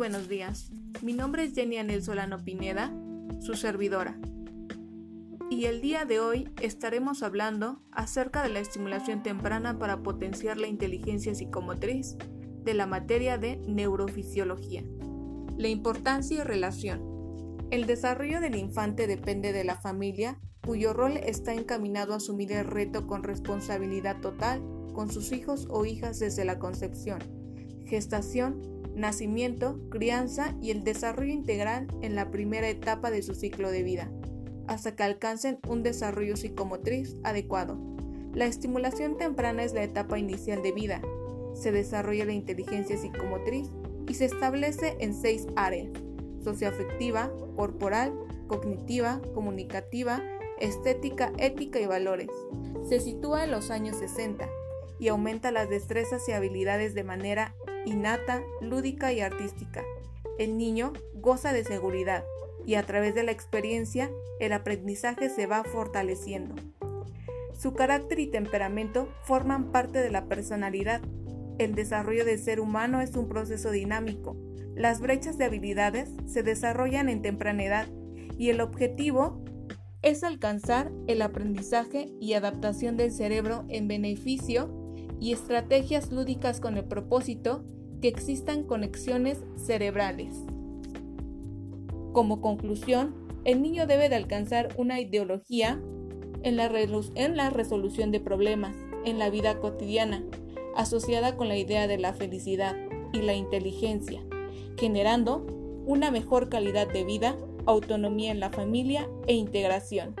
buenos días. Mi nombre es Jenny Anel Solano Pineda, su servidora. Y el día de hoy estaremos hablando acerca de la estimulación temprana para potenciar la inteligencia psicomotriz de la materia de neurofisiología. La importancia y relación. El desarrollo del infante depende de la familia, cuyo rol está encaminado a asumir el reto con responsabilidad total con sus hijos o hijas desde la concepción, gestación, nacimiento, crianza y el desarrollo integral en la primera etapa de su ciclo de vida, hasta que alcancen un desarrollo psicomotriz adecuado. La estimulación temprana es la etapa inicial de vida. Se desarrolla la inteligencia psicomotriz y se establece en seis áreas, socioafectiva, corporal, cognitiva, comunicativa, estética, ética y valores. Se sitúa en los años 60 y aumenta las destrezas y habilidades de manera innata, lúdica y artística. El niño goza de seguridad y a través de la experiencia el aprendizaje se va fortaleciendo. Su carácter y temperamento forman parte de la personalidad. El desarrollo del ser humano es un proceso dinámico. Las brechas de habilidades se desarrollan en temprana edad y el objetivo es alcanzar el aprendizaje y adaptación del cerebro en beneficio y estrategias lúdicas con el propósito que existan conexiones cerebrales. Como conclusión, el niño debe de alcanzar una ideología en la, en la resolución de problemas en la vida cotidiana, asociada con la idea de la felicidad y la inteligencia, generando una mejor calidad de vida, autonomía en la familia e integración.